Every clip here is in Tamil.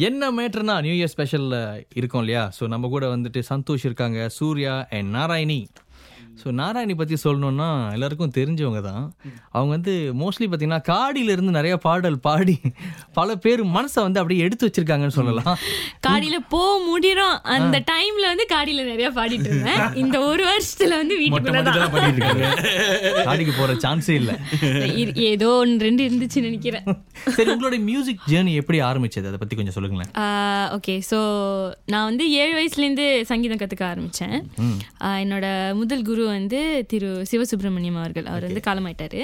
என்ன மேட்ருனா நியூ இயர் ஸ்பெஷலில் இருக்கோம் இல்லையா? ஸோ நம்ம கூட வந்துட்டு சந்தோஷ் இருக்காங்க. சூர்யா அண்ட் நாராயணி. ஸோ நாராயணி பற்றி சொல்லணும்னா எல்லாருக்கும் தெரிஞ்சவங்க தான். அவங்க வந்து மோஸ்ட்லி பார்த்தீங்கன்னா காடியில இருந்து நிறைய பாடல் பாடி பல பேர் மனசை வந்து அப்படியே எடுத்து வச்சிருக்காங்கன்னு சொல்லலாம். காடியில போ முடிறோம் அந்த டைம்ல வந்து காடியில நிறைய பாடிட்டு இருந்தேன். இந்த ஒரு வருஷத்துல வந்து இருக்காங்க. காடிக்கு போகிற சான்ஸே இல்லை. ஏதோ ஒன்று ரெண்டு இருந்துச்சுன்னு நினைக்கிறேன். சரி உங்களுடைய மியூசிக் ஜேர்னி எப்படி ஆரம்பிச்சது? அதை பற்றி கொஞ்சம் சொல்லுங்களேன். ஓகே ஸோ நான் வந்து ஏழு வயசுலேருந்து சங்கீதம் கற்றுக்க ஆரம்பித்தேன் என்னோட முதல் குரு வந்து திரு சிவசுப்ரமணியம் அவர்கள் அவர் வந்து காலமாயிட்டாரு.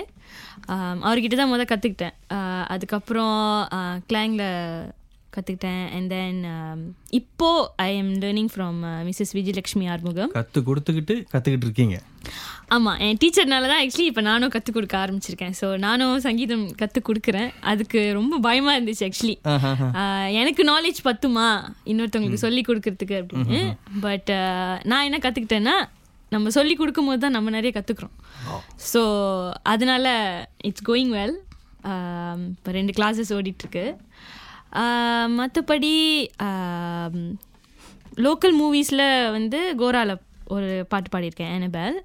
அவர்கிட்ட தான் முதல் கற்றுக்கிட்டேன் அதுக்கப்புறம் கிளாங்கில் கற்றுக்கிட்டேன் அண்ட் தென் இப்போ I am learning from Mrs Vijayalakshmi Arumugam. கற்று கொடுத்துக்கிட்டு கற்றுக்கிட்டு இருக்கீங்க. ஆமாம் என் டீச்சர்னால தான் ஆக்சுவலி இப்போ நானும் கற்றுக் கொடுக்க ஆரம்பிச்சிருக்கேன். ஸோ நானும் சங்கீதம் கற்றுக் கொடுக்குறேன். அதுக்கு ரொம்ப பயமாக இருந்துச்சு ஆக்சுவலி எனக்கு நாலேஜ் பத்துமா? இன்னொருத்தவங்களுக்கு சொல்லி கொடுக்கறதுக்கு அப்படின்னு. பட் நான் என்ன கற்றுக்கிட்டேன்னா நம்ம சொல்லி கொடுக்கும்போது தான் நம்ம நிறைய கற்றுக்குறோம் ஸோ அதனால இட்ஸ் கோயிங் வெல் இப்போ ரெண்டு கிளாஸஸ் ஓடிட்டுருக்கு. மற்றபடி லோக்கல் மூவிஸில் வந்து கோரால ஒரு பாட்டு பாடியிருக்கேன் அனபேல்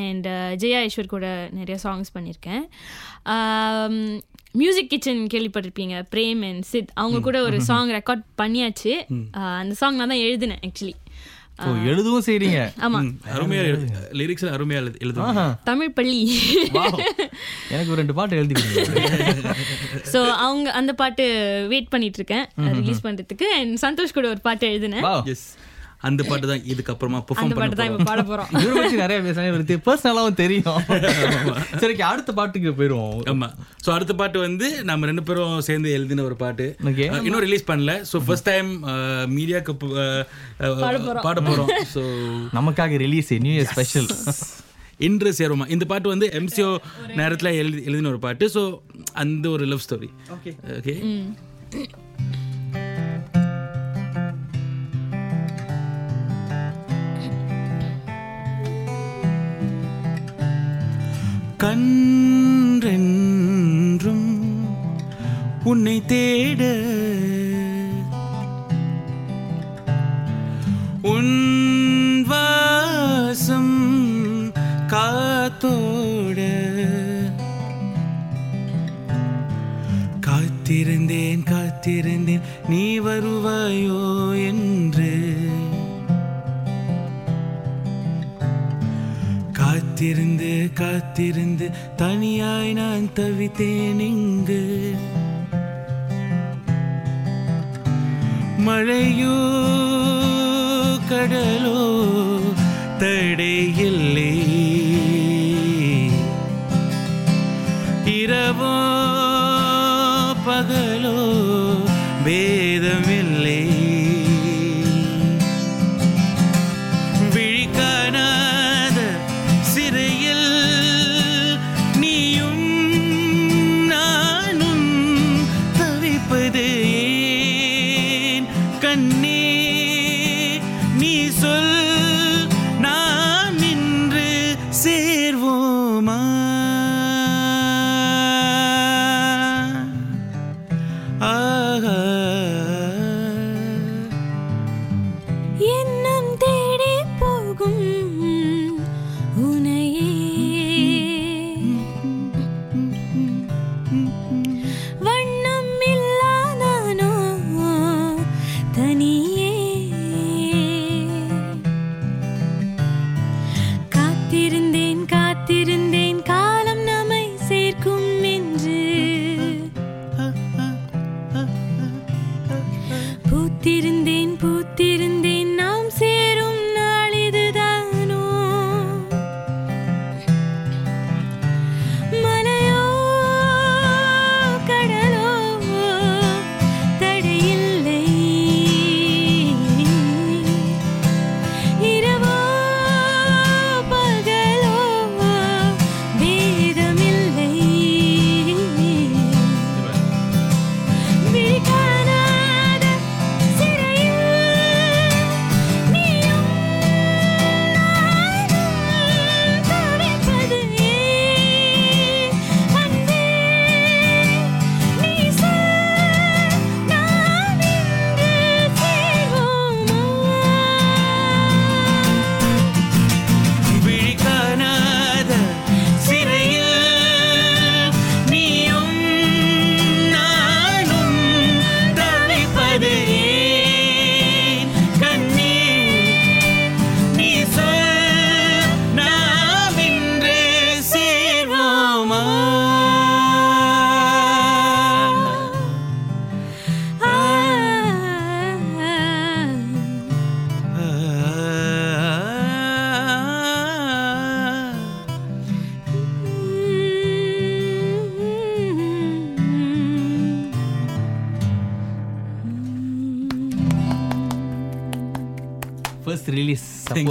அண்ட் ஜெயா ஈஸ்வர் கூட நிறைய சாங்ஸ் பண்ணியிருக்கேன். மியூசிக் கிச்சன் கேள்விப்பட்டிருப்பீங்க பிரேம் அண்ட் சித் அவங்க கூட ஒரு சாங் ரெக்கார்ட் பண்ணியாச்சு. அந்த சாங் நான் தான் எழுதினேன் ஆக்சுவலி எழுதவும் செய்றீங்க. ஆமாம் அருமையா லிரிக்ஸ் அருமையா எழுது- எழுதுவாங்க தமிழ் பள்ளி. எனக்கு ஒரு ரெண்டு பாட்டு எழுதி கொடுங்க ஸோ அவங்க அந்த பாட்டு வெயிட் பண்ணிட்டு இருக்கேன். ரிலீஸ் பண்றதுக்கு. அண்ட் சந்தோஷ் கூட ஒரு பாட்டு எழுதினேன். அந்த பாட்டு தான் இதுக்கப்புறமா பெர்ஃபார்ம் பாட்டு தான் பண்ண இப்போ பாட போறோம். இவரை பத்தி நிறைய பேசுறேன் இவருக்கு பர்சனலாவும் தெரியும். சரி அடுத்த பாட்டுக்கு போயிருவோம் ஆமா. சோ அடுத்த பாட்டு வந்து நம்ம ரெண்டு பேரும் சேர்ந்து எழுதின ஒரு பாட்டு. இன்னும் ரிலீஸ் பண்ணல. சோ ஃபர்ஸ்ட் டைம் மீடியாக்கு பாட போறோம். சோ நமக்காக ரிலீஸ் நியூ இயர் ஸ்பெஷல் இன்று சேருமா இந்த பாட்டு வந்து எம்சிஓ நேரத்துல எழுதி எழுதின ஒரு பாட்டு. சோ அந்த ஒரு லவ் ஸ்டோரி ஓகே ஓகே கன்றென்றும் உன்னை தேட. உன் வாசம் காத்தோட காத்திருந்தேன் காத்திருந்தேன். நீ வருவாயோ? காத்திருந்து தனியாய் நான் தவித்தேன் இங்கு. மழையூ நீ சொல்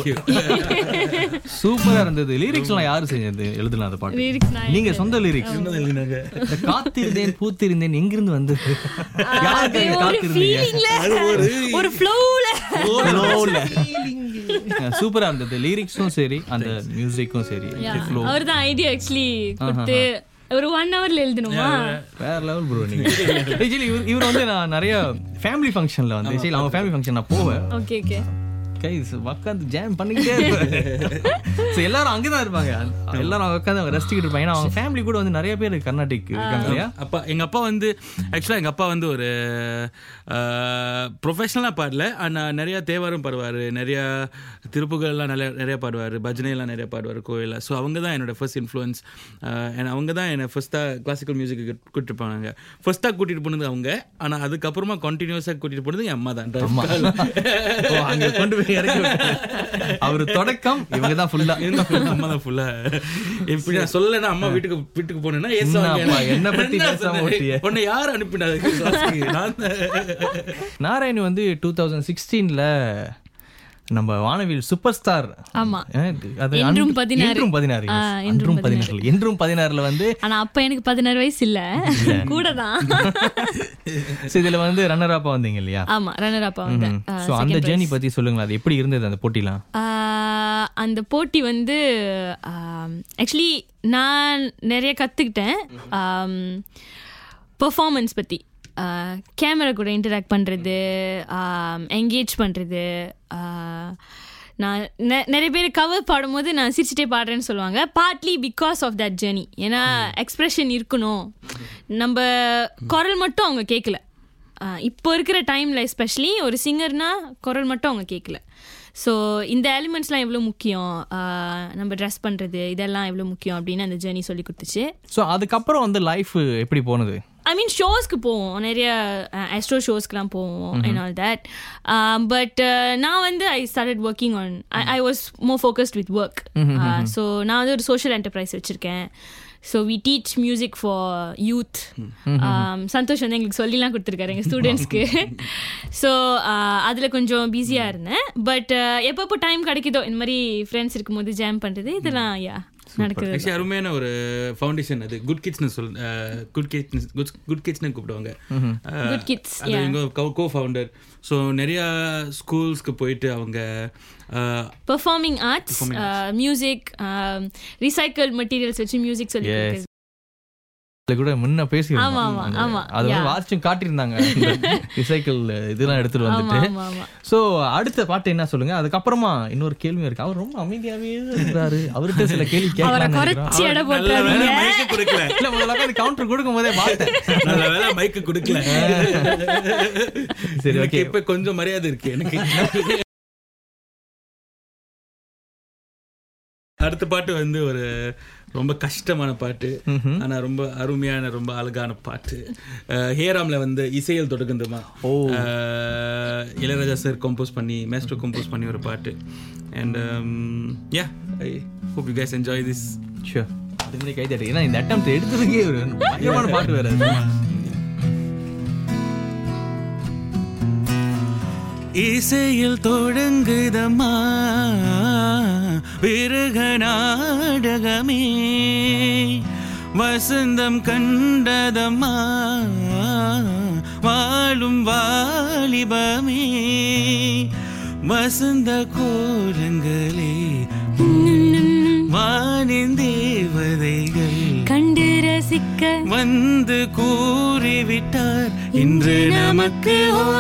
தேங்க்யூ சூப்பரா இருந்தது. லிரிக்ஸ்லாம் யாரு செஞ்சது? எழுதுனா அந்த பாட்டு. நீங்க சொந்த லிரிக்ஸ் காத்திருந்தேன் பூத்திருந்தேன் எங்கிருந்து வந்தது? யாருக்கு ஒரு காத்திருந்தீங்க? ஃபீலிங்ல ஒரு ஃப்ளோல சூப்பரா இருந்தது. லிரிக்ஸும் சரி அந்த மியூசிக்கும் சரி. அவர் தான் ஐடியா ஆக்சுவலி கொடுத்து ஒரு ஒன் ஹவர்ல எழுதணுமா? வேற லெவல் ப்ரோ நீங்க. இவர் வந்து நான் நிறைய ஃபேமிலி ஃபங்க்ஷன்ல வந்து சரி அவங்க ஃபேமிலி ஃபங்க்ஷன் நான் போவேன். ஓகே ஓகே கைஸ் உட்காந்து ஜாம் பண்ணிக்கிட்டே இருப்பாரு ஸோ எல்லாரும் அங்கதான் இருப்பாங்க. எல்லாரும் உட்காந்து அவங்க ரசிச்சுக்கிட்டு இருப்பாங்க. ஏன்னா அவங்க ஃபேமிலி கூட வந்து நிறைய பேர் கர்நாடிக் இருக்காங்க இல்லையா அப்பா எங்க அப்பா வந்து ஆக்சுவலாக எங்க அப்பா வந்து ஒரு ப்ரொஃபஷனலாக பாடல. ஆனால் நிறைய தேவாரம் பாடுவார் நிறைய திருப்புகள்லாம் நிறைய நிறைய பாடுவார் பஜனைலாம் நிறைய பாடுவார் கோயிலில். ஸோ அவங்க தான் என்னோட ஃபர்ஸ்ட் இன்ஃப்ளூயன்ஸ் அவங்க தான் என்னை ஃபர்ஸ்ட்டாக கிளாசிக்கல் மியூசிக்கு கூட்டிட்டு போனாங்க. ஃபர்ஸ்ட்டாக கூட்டிட்டு போனது அவங்க. ஆனால் அதுக்கப்புறமா கண்டினியூஸாக கூட்டிட்டு போனது என் அம்மா தான். அங்க கொண்டு போய் இறக்கி. அவரு தொடக்கம் இவங்க தான் ஃபுல்லா அம்மா தான் ஃபுல்லா இப்படி நான் சொல்லலைன்னா அம்மா வீட்டுக்கு வீட்டுக்கு போனேன்னா ஏசு என்னை பத்தி? உன்னை யார் தான். நாராயணி வந்து டூ தௌசண்ட் சிக்ஸ்டீன்ல நம்ம வானவில் சூப்பர் ஸ்டார் ஆமா. அது என்றும் பதினாறு. என்றும் பதினாறு. என்றும் பதினாறு. என்றும் பதினாறுல வந்து ஆனா அப்ப எனக்கு பதினாறு வயசு இல்ல. கூட தான். இதுல வந்து ரன்னர் அப்பா வந்தீங்க இல்லையா? ஆமா ரன்னர் அப்பா வந்தேன். சோ அந்த ஜேர்னி பத்தி சொல்லுங்களேன். அது எப்படி இருந்தது அந்த போட்டிலாம்? அந்த போட்டி வந்து ஆக்சுவலி நான் நிறைய கற்றுக்கிட்டேன் பெர்ஃபார்மன்ஸ் பற்றி கேமரா கூட இன்டராக்ட் பண்ணுறது என்கேஜ் பண்ணுறது நான் நெ- நிறைய பேர் கவர் பாடும்போது நான் சிரிச்சிட்டே பாடுறேன்னு சொல்லுவாங்க. Partly because of that journey ஏன்னா எக்ஸ்ப்ரெஷன் இருக்கணும். நம்ம குரல் மட்டும் அவங்க கேட்கல இப்போ இருக்கிற டைமில் எஸ்பெஷலி ஒரு சிங்கர்னா குரல் மட்டும் அவங்க கேட்கல ஸோ இந்த எலிமெண்ட்ஸ்லாம் எவ்வளோ முக்கியம்? நம்ம ட்ரெஸ் பண்ணுறது இதெல்லாம் எவ்வளோ முக்கியம் அப்படின்னு அந்த ஜேர்னி சொல்லி கொடுத்துச்சு. ஸோ அதுக்கப்புறம் வந்து லைஃப் எப்படி போனது? ஐ மீன் ஷோஸ்க்கு போவோம். நிறைய ஆஸ்ட்ரோ ஷோஸ்க்குலாம் போவோம் அண்ட் ஆல் தட் பட் நான் வந்து I started working on I was more focused with work so நான் வந்து ஒரு சோஷியல் என்டர்பிரைஸ் வச்சுருக்கேன். So we teach music for youth Santhosh வந்து எங்களுக்கு சொல்லிலாம் கொடுத்துருக்காரு எங்கள் ஸ்டூடெண்ட்ஸ்க்கு ஸோ அதில் கொஞ்சம் பிஸியாக இருந்தேன். பட் எப்பப்போ டைம் கிடைக்குதோ இந்த மாதிரி ஃப்ரெண்ட்ஸ் இருக்கும்போது ஜாம் பண்ணுறது இதெல்லாம் யா நடக்குது. ஆக்சுவலி அருமையான ஒரு ஃபவுண்டேஷன் அது. குட் கிட்ஸ்னு சொல் குட் கிட்ஸ் குட் கிட்ஸ்னு கூப்பிடுவாங்க. Good Kids, அது எங்க கோ ஃபவுண்டர் ஸோ நிறைய ஸ்கூல்ஸ்க்கு போயிட்டு அவங்க performing arts music recycle materials வச்சு மியூசிக் சொல்லி கூட முன்ன ஆமா. அது வந்து. வாசிச்சும் காட்டியிருந்தாங்க. ரிசைக்கிள் இதெல்லாம் எடுத்துட்டு வந்துட்டு. சோ அடுத்த பாட்டு என்ன சொல்லுங்க? அதுக்கப்புறமா இன்னொரு கேள்வி இருக்கு. அவர் ரொம்ப அமைதியாவே இருக்கிறாரு அவர்கிட்ட சில கேள்வி கேட்கலாம் கவுண்டர் கொடுக்கும் போதே பார்த்தேன் மைக்கு கொடுக்கல. சரி ஓகே இப்ப கொஞ்சம் மரியாதை இருக்கு எனக்கு. அடுத்த பாட்டு வந்து ஒரு ரொம்ப கஷ்டமான பாட்டு. ஆனா ரொம்ப அருமையான ரொம்ப அழகான பாட்டு. ஹேராம்ல வந்து இசையில் தொடங்குந்துமா ஓ. இளையராஜா சார் கம்போஸ் பண்ணி மேஸ்டர் கம்போஸ் பண்ணி ஒரு பாட்டு. And ya I hope you guys enjoy this அதுலேயே கை தட்டு ஏன்னா இந்த அட்டம் எடுத்ததுக்கே ஒரு பயங்கரமான பாட்டு வேற. இசையில் தொடங்குதம்மா விருக நாடகமே. வசந்தம் கண்டதம்மா. வாழும் வாலிபமே. வசந்த கோலங்களே வானின் தேவதைகள். கண்டு ரசிக்க. வந்து கூறிவிட்டார். இன்று நமக்கு ஓ.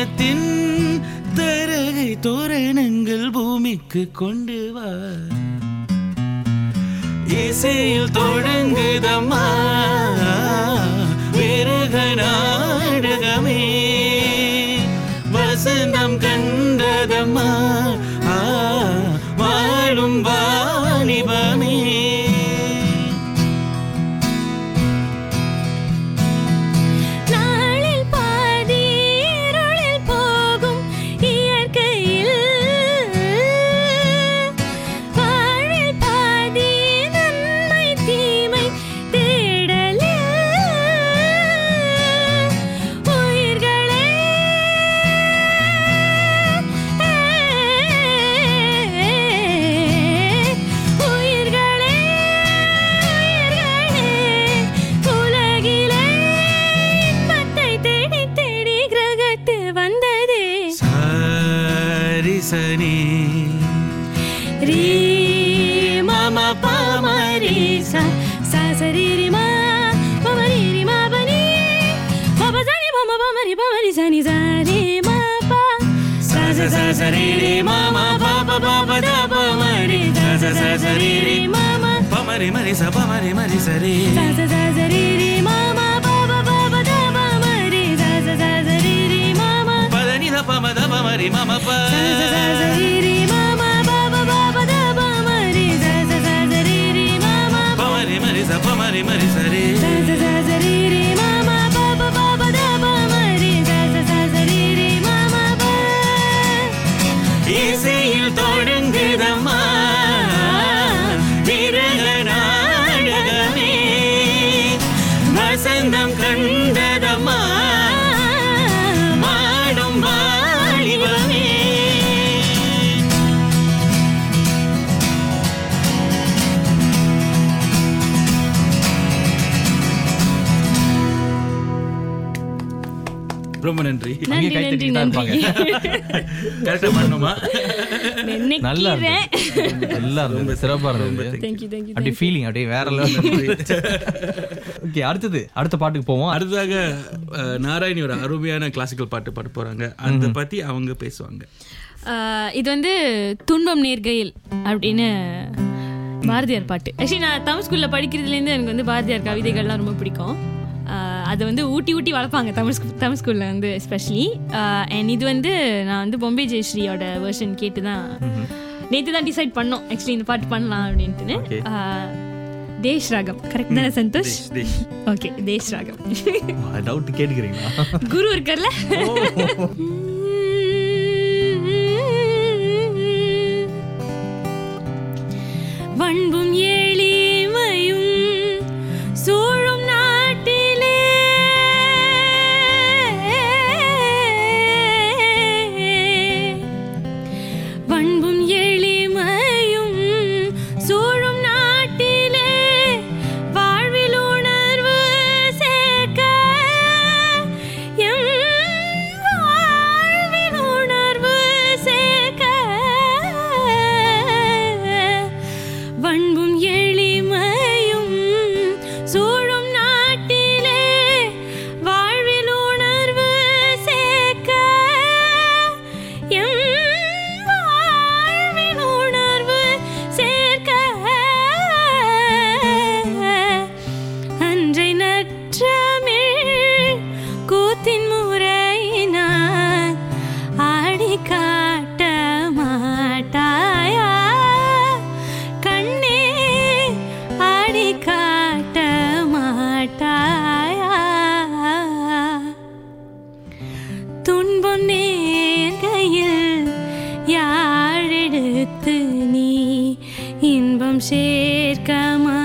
வானத்தின் தருகை தோரணங்கள் பூமிக்கு கொண்டு வா. இசையில் தொடங்குதம்மா விறகனா பமரி மரி ச பமரி மரி சரி ச ச ச சரி ரி ம ம ப ப ப நன்றி. நன்றி கை தட்டிட்டு தான் நன்றி. கரெக்டா பண்ணுமா நல்லா இருந்தது. நல்லா இருந்தது. சிறப்பா இருந்தது. அப்படி ஃபீலிங் அப்படியே வேற லெவல் ஓகே அடுத்தது அடுத்த பாட்டுக்கு போவோம். அடுத்ததாக அஹ், நாராயணி ஒரு அருமையான கிளாசிக்கல் பாட்டு பாட போறாங்க. அதை பத்தி அவங்க பேசுவாங்க. ஆஹ் இது வந்து துன்பம் நேர்கையில் அப்படின்னு பாரதியார் பாட்டு. ஆக்சுவலி நான் தமிழ் ஸ்கூலில் படிக்கிறதுலேருந்து எனக்கு வந்து பாரதியார் கவிதைகள்லாம் ரொம்ப பிடிக்கும். அதை வந்து ஊட்டி ஊட்டி வளர்ப்பாங்க தமிழ் ஸ்கூ- தமிழ் ஸ்கூலில் வந்து எஸ்பெஷலி அண்ட் இது வந்து நான் வந்து பொம்பே ஜெயஸ்ரீயோட வெர்ஷன் கேட்டு தான் நேற்று தான் டிசைட் பண்ணோம். ஆக்சுவலி இந்த பாட்டு பண்ணலாம் அப்படின்ட்டுன்னு. ஆஹ் தேஷ் ராகம். கரெக்ட் தானே சந்தோஷ்? தேஷ். ஓகே தேஷ் ராகம். டவுட் கேட்டுக்கிறீங்களா? குரு இருக்கார்ல? இன்பம் சேர்க்கமா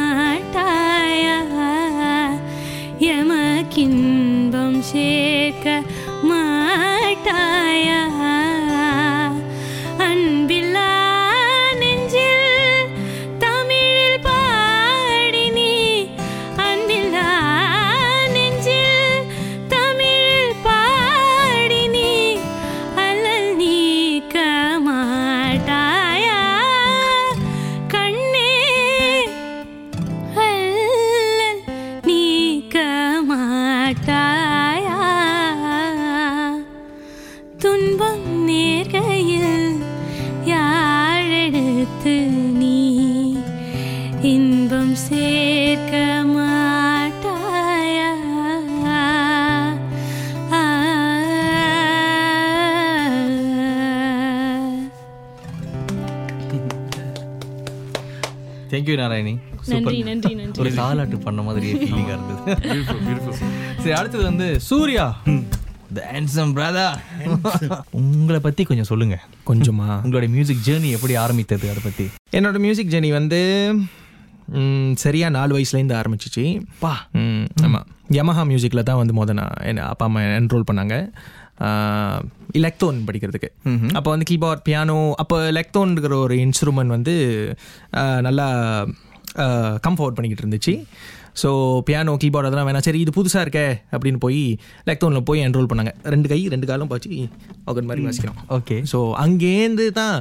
தேங்க்யூ நாராயணி நன்றி நன்றி நன்றி. ஒரு தாலாட்டு பண்ண மாதிரி ஃபீலிங்கா இருந்தது. சரி அடுத்தது வந்து சூர்யா. உங்களை பத்தி கொஞ்சம் சொல்லுங்க. கொஞ்சமா. உங்களுடைய மியூசிக் ஜேர்னி எப்படி ஆரம்பித்தது அதை பத்தி? என்னோட மியூசிக் ஜெர்னி வந்து ம், சரியா நாலு வயசுலேருந்து ஆரம்பிச்சிச்சு. பா. ம், ஆமா. யமஹா மியூசிக்கில் தான் வந்து முத நான் என் அப்பா அம்மா என்ரோல் பண்ணாங்க. இலெக்டோன் படிக்கிறதுக்கு. அப்போ வந்து கீபோர்ட் பியானோ அப்போ எலக்ட்ரோன்ங்கிற ஒரு இன்ஸ்ட்ருமெண்ட் வந்து நல்லா கம்ஃபோர்ட் பண்ணிக்கிட்டு இருந்துச்சு. ஸோ பியானோ கீபோர்ட் அதெல்லாம் வேணாம். சரி இது புதுசாக இருக்கே அப்படின்னு போய் லெக்டோனில் போய் என்ரோல் பண்ணாங்க. ரெண்டு கை ரெண்டு காலம் பாச்சு ஒகன் மாதிரி வாசிக்கிறோம். ஓகே ஸோ அங்கேருந்து தான்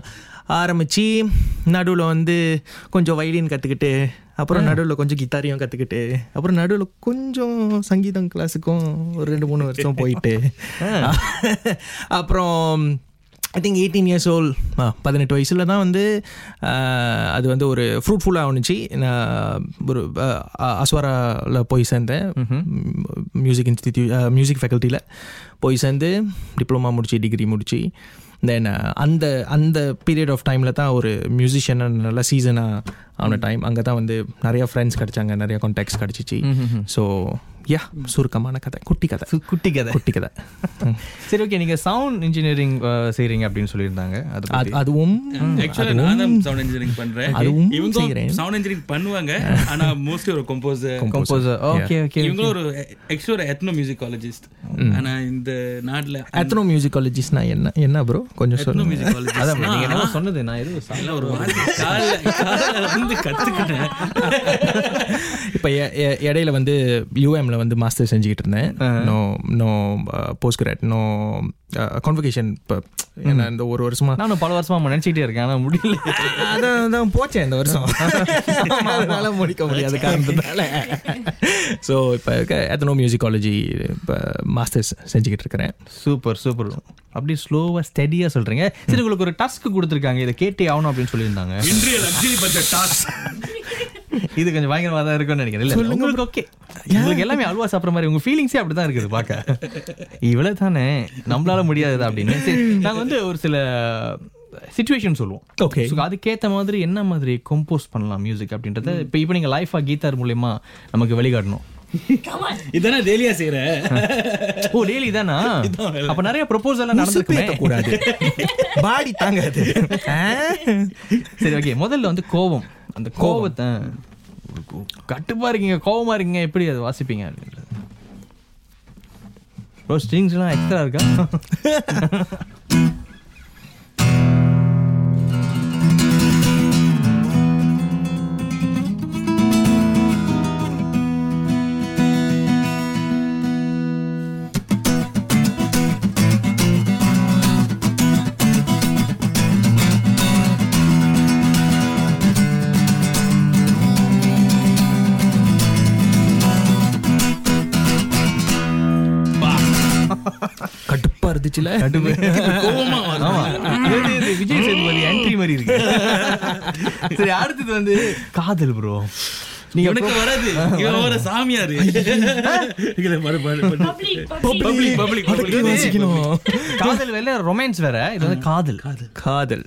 ஆரம்பித்து நடுவில் வந்து கொஞ்சம் வயலின் கற்றுக்கிட்டு அப்புறம் நடுவில் கொஞ்சம் கித்தாரையும் கற்றுக்கிட்டு அப்புறம் நடுவில் கொஞ்சம் சங்கீதம் கிளாஸுக்கும் ஒரு ரெண்டு மூணு வருஷம் போயிட்டு. அப்புறம் I think eighteen years old பதினெட்டு வயசில் தான் வந்து அது வந்து ஒரு ஃப்ரூட்ஃபுல்லாக ஆணுச்சு. நான் ஒரு அஸ்வாராவில் போய் சேர்ந்தேன். மியூசிக் இன்ஸ்டிடியூ மியூசிக் ஃபேக்கல்ட்டியில் போய் சேர்ந்து டிப்ளமா முடிச்சு டிகிரி முடிச்சு தென் அந்த அந்த பீரியட் ஆஃப் டைமில் தான் ஒரு மியூசிஷியன் நல்ல சீசனாக ஆன டைம் அங்கே தான் வந்து நிறைய ஃப்ரெண்ட்ஸ் கிடச்சாங்க நிறைய கான்டாக்ட்ஸ் கிடச்சிச்சு. ஸோ யா சுருக்கமான கதை. குட்டி கதை. குட்டி கதை. குட்டி கதை. சரி ஓகே நீங்க சவுண்ட் இன்ஜினியரிங் செய்றீங்க அப்படின்னு சொல்லியிருந்தாங்க. அது அது அதுவும் ஆக்சுவலா நான் தான் சவுண்ட் இன்ஜினியரிங் பண்றேன். அதுவும் இவங்க. சவுண்ட் இன்ஜினியரிங் பண்ணுவாங்க ஆனா மோஸ்ட்லி ஒரு கம்போசர் கம்போசர் ஓகே ஓகே இவங்களும் ஒரு ஆக்சுவலி ஒரு எத்னோ மியூசிகாலஜிஸ்ட் ஆனா இந்த நாட்டுல எத்தனோ மியூசிகாலஜிஸ்ட்னா என்ன என்ன ப்ரோ கொஞ்சம் எத்னோ மியூசிகாலஜிஸ்ட் அதான் bro, நீங்க என்ன சொன்னது நான் எதுவும் ஒரு வந்து கத்துக்கிட்டேன். இப்போ இடையில வந்து யூஎம்ல வந்து மாஸ்டர் செஞ்சுக்கிட்டு இருந்தேன். No no post grad no convocation இப்போ என்ன இந்த ஒரு வருஷமா நானும் பல வருஷமா நினைச்சிட்டே இருக்கேன் ஆனா முடியல. அதான் தான் போச்சேன் இந்த வருஷம். அதனால முடிக்க முடியாத காரணத்தினால. ஸோ இப்போ இருக்க எத்தனோ மியூசிகாலஜி இப்போ மாஸ்டர்ஸ் செஞ்சுக்கிட்டு இருக்கிறேன். Super super. அப்படியே ஸ்லோவா ஸ்டெடியா சொல்றீங்க. சரி உங்களுக்கு ஒரு டாஸ்க் கொடுத்துருக்காங்க. இதை கேட்டே ஆகணும் அப்படின்னு சொல்லியிருந்தாங்க. இன்றைய லக்ஸரி பட்ஜெட் டாஸ்க் இது கொஞ்சம் பயங்கரமா தான் இருக்கும்னு நினைக்கிறேன். இல்ல உங்களுக்கு ஓகே உங்களுக்கு எல்லாமே அல்வா சாப்பிட்ற மாதிரி உங்க ஃபீலிங்ஸே அப்படிதான் இருக்குது பார்க்க. இவ்வளவு தானே நம்மளால முடியாததா அப்படின்னு. சரி நாங்க வந்து ஒரு சில சுச்சுவேஷன் சொல்லுவோம். Okay. So, அதுக்கேத்த மாதிரி என்ன மாதிரி கம்போஸ் பண்ணலாம் மியூசிக் அப்படின்றத இப்போ இப்போ நீங்க லைஃபா கீதார் மூலியமா நமக்கு வெளிக்காட்டணும் இதானே டெய்லியா செய்யற? ஓ டெய்லி தானா? அப்ப நிறைய ப்ரொபோசல் நடந்திருக்குமே கூடாது பாடி? சரி ஓகே முதல்ல வந்து கோபம். அந்த கோபத்தை. கட்டுப்பா இருக்கீங்க கோபமா இருக்கீங்க எப்படி அதை வாசிப்பீங்க அப்படின்றது? ப்ரோ ஸ்ட்ரிங்ஸ்லாம் எக்ஸ்ட்ரா இருக்கா? இது விஜய் சேதுபதி என்ட்ரி மாதிரி இருக்கு. சரி அடுத்தது வந்து காதல் ப்ரோ நீங்க இவனுக்கு வராது. இவன் வர சாமியாரு. காதல் வேற ரொமான்ஸ் வேற. இது வந்து காதல். காதல்.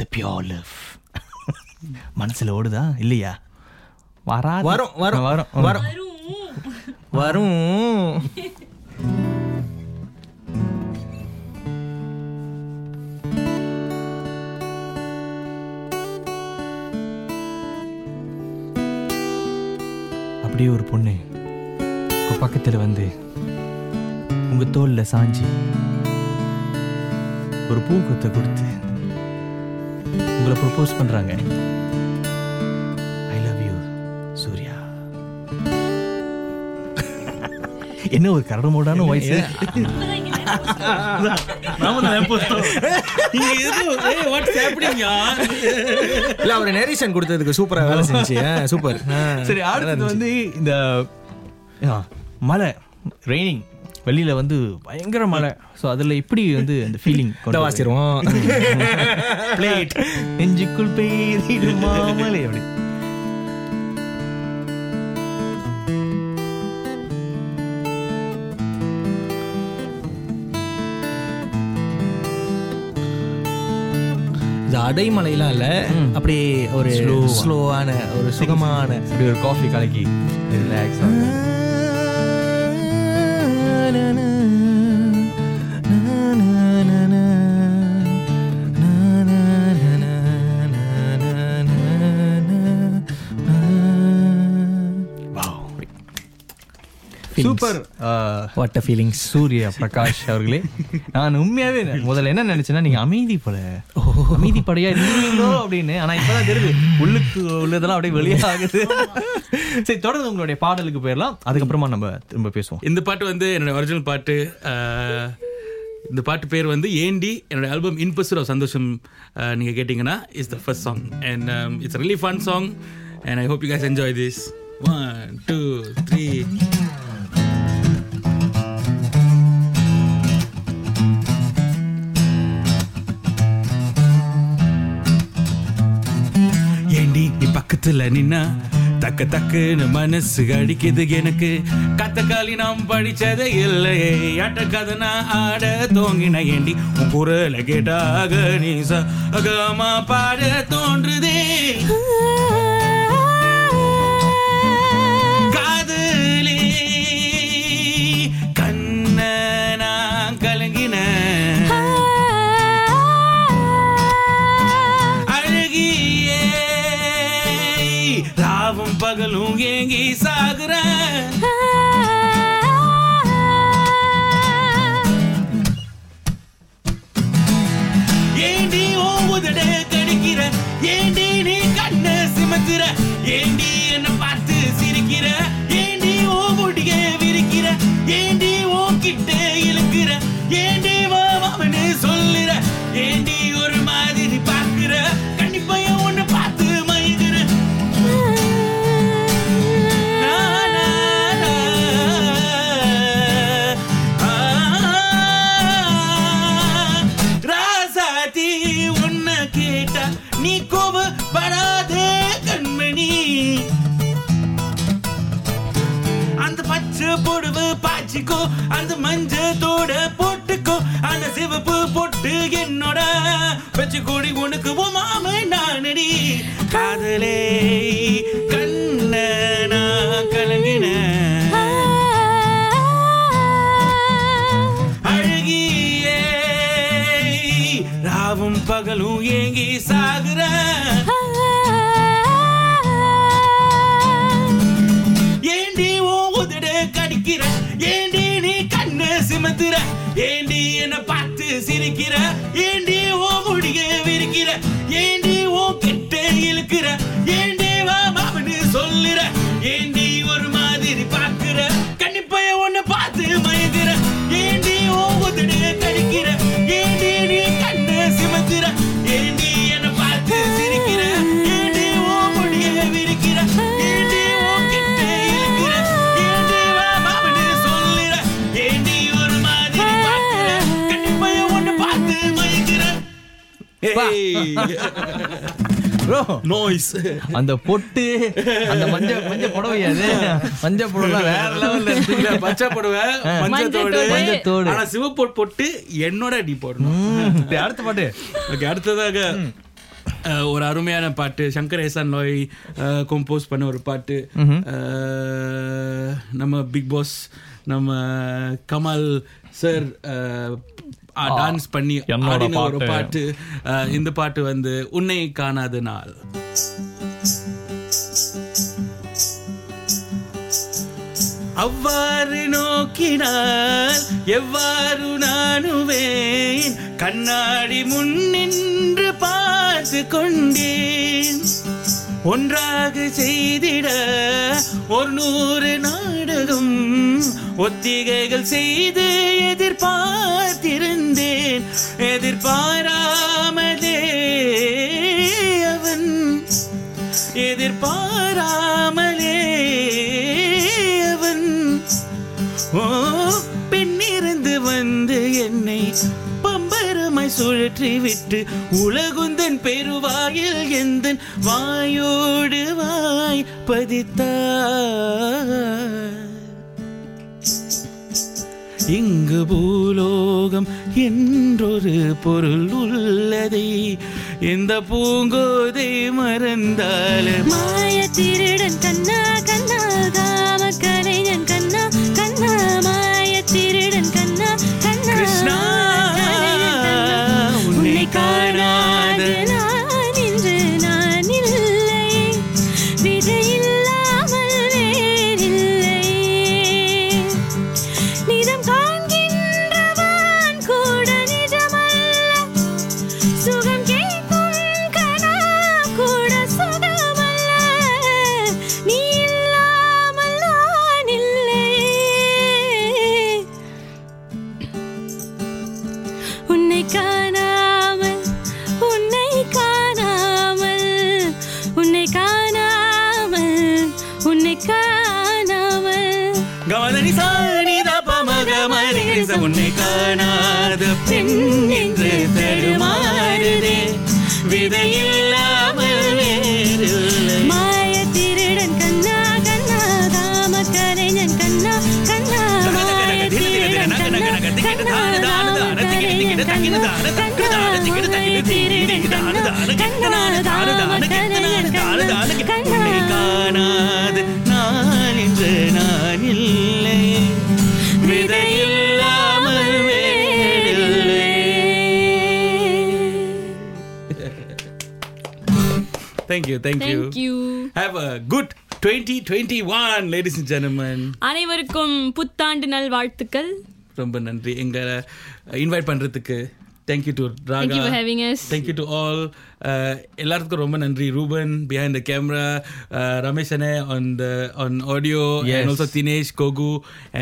த பியோர் லவ் மனசுல ஓடுதா? இல்லையா? வராது. வரும் வரும். வரும். வரும். வரும். அப்படியே ஒரு பொண்ணு. உங்க பக்கத்துல வந்து உங்க தோல்ல சாஞ்சி ஒரு பூ கொத்தை கொடுத்து உங்களை ப்ரொபோஸ் பண்றாங்க. I love you Surya. என்ன ஒரு கரடமோடான வாய்ஸ் இல்ல அவர் நெரேஷன் கொடுத்ததுக்கு சூப்பரா வேலை செஞ்சு சூப்பர் சரி அடுத்தது வந்து இந்த மழை ரெய்னிங் வெளியில வந்து பயங்கர மழை. ஸோ அதுல எப்படி வந்து அந்த ஃபீலிங் வாசிடுவோம் பிளேட் நெஞ்சுக்குள் பெய்திடுமா மழை அப்படி. அடைமலைலாம் இல்ல. அப்படியே ஒரு ஸ்லோவான ஒரு சுகமான. இப்படி ஒரு காஃபி கலக்கி relax super what a feelings Surya Prakash அவர்களே. நான் உண்மையாவே முதல்ல என்ன நினைச்சேன்னா நீங்க அமைதி அமைதி படையா இருந்தீங்களோ அப்படின்னு. ஆனா இப்பதான் தெரியுது. உள்ளுக்கு உள்ளதெல்லாம் அப்படியே வெளியாகுது சரி தொடர்ந்து உங்களுடைய பாடலுக்கு போயிடலாம். அதுக்கப்புறமா நம்ம திரும்ப பேசுவோம். இந்த பாட்டு வந்து என்னோட ஒரிஜினல் பாட்டு. இந்த பாட்டு பேர் வந்து ஏண்டி என்னோட ஆல்பம் இன் பர்சூட் ஆஃப் சந்தோஷம் அஹ், நீங்க கேட்டிங்கன்னா is the first song and it's really fun song and I hope you guys enjoy this one two three பக்கத்துல நின்னா தக்க தக்குன்னு மனசு அடிக்குது எனக்கு. கத்தக்காலி நாம் படிச்சதே இல்லையே ஆட்ட கதை நான் ஆட தோங்கின ஏண்டி? உன் குரல கேட்டாக நீ சகமா பாட தோன்றுதே. ஏண்டி நீ கண்ணு சிமத்துற? ஏண்டி என்ன பார்த்து சிரிக்கிற? ஏண்டி நாய்ஸ் அந்த பொட்டு அந்த மஞ்சள் மஞ்சள் புடவை அது. மஞ்சள் புடவை வேற லெவல்ல. ஆனா சிவப்பு போட்டு என்னோட அடி போடணும். அடுத்த பாட்டு. ஓகே அடுத்ததாக ஒரு அருமையான பாட்டு. சங்கர் ஏசான் லாய் கம்போஸ் பண்ண ஒரு பாட்டு. நம்ம பிக் பாஸ் நம்ம கமல் சார் டான்ஸ் பண்ணி ஆடின ஒரு பாட்டு. இந்த பாட்டு வந்து உன்னை காணாத நாள். அவ்வாறு நோக்கினால் எவ்வாறு நானுவேன் கண்ணாடி முன் நின்று பார்த்து கொண்டேன். ஒன்றாக செய்திட ஒரு நூறு நாடகம் ஒத்திகைகள் செய்து எதிர்பார்த்திருந்தேன். எதிர்பாராமலே அவன். எதிர்பாராமலே அவன். ஓ பெண்ணிருந்து வந்து என்னை சுழற்றி விட்டு உலகுந்தன் பெருவாயில் எந்தன் வாயோடு வாய் பதித்தார். இங்கு பூலோகம் என்றொரு பொருள் உள்ளதே. இந்த பூங்கோதை மறந்தால் மாய திருடன் கண்ணா விதையில்லாமல் Thank you, thank you. Thank you. Have a good 2021, ladies and gentlemen. அனைவருக்கும் புத்தாண்டு நல்வாழ்த்துக்கள் ரொம்ப நன்றி எங்களை இன்வைட் பண்றதுக்கு thank you to Thank you for Raaga having us. Thank you to all எல்லாத்துக்கும் ரொம்ப நன்றி Ruban behind the camera Ramesh அண்ணே on the on audio Yes. And also Dinesh Coco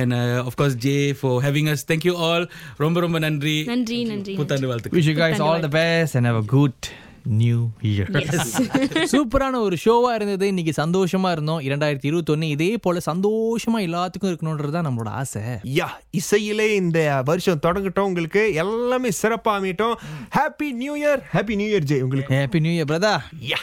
and of course J for having us thank you all ரொம்ப ரொம்ப நன்றி நன்றி நன்றி புத்தாண்டு வாழ்த்துக்கள் wish you guys all the best and have a good new year சூப்பரான ஒரு ஷோவா இருந்தது. இன்னைக்கு சந்தோஷமா இருந்தோம். இரண்டாயிரத்தி இருபத்தொன்னு இதே போல சந்தோஷமா எல்லாத்துக்கும் இருக்கணும்ன்றது தான் நம்மளோட ஆசை. யா இசையிலே இந்த வருஷம் தொடங்கட்டும். உங்களுக்கு எல்லாமே சிறப்பா அமையட்டும். Happy new year happy new year Jai உங்களுக்கு. ஹாப்பி நியூ இயர் பிரதா யா.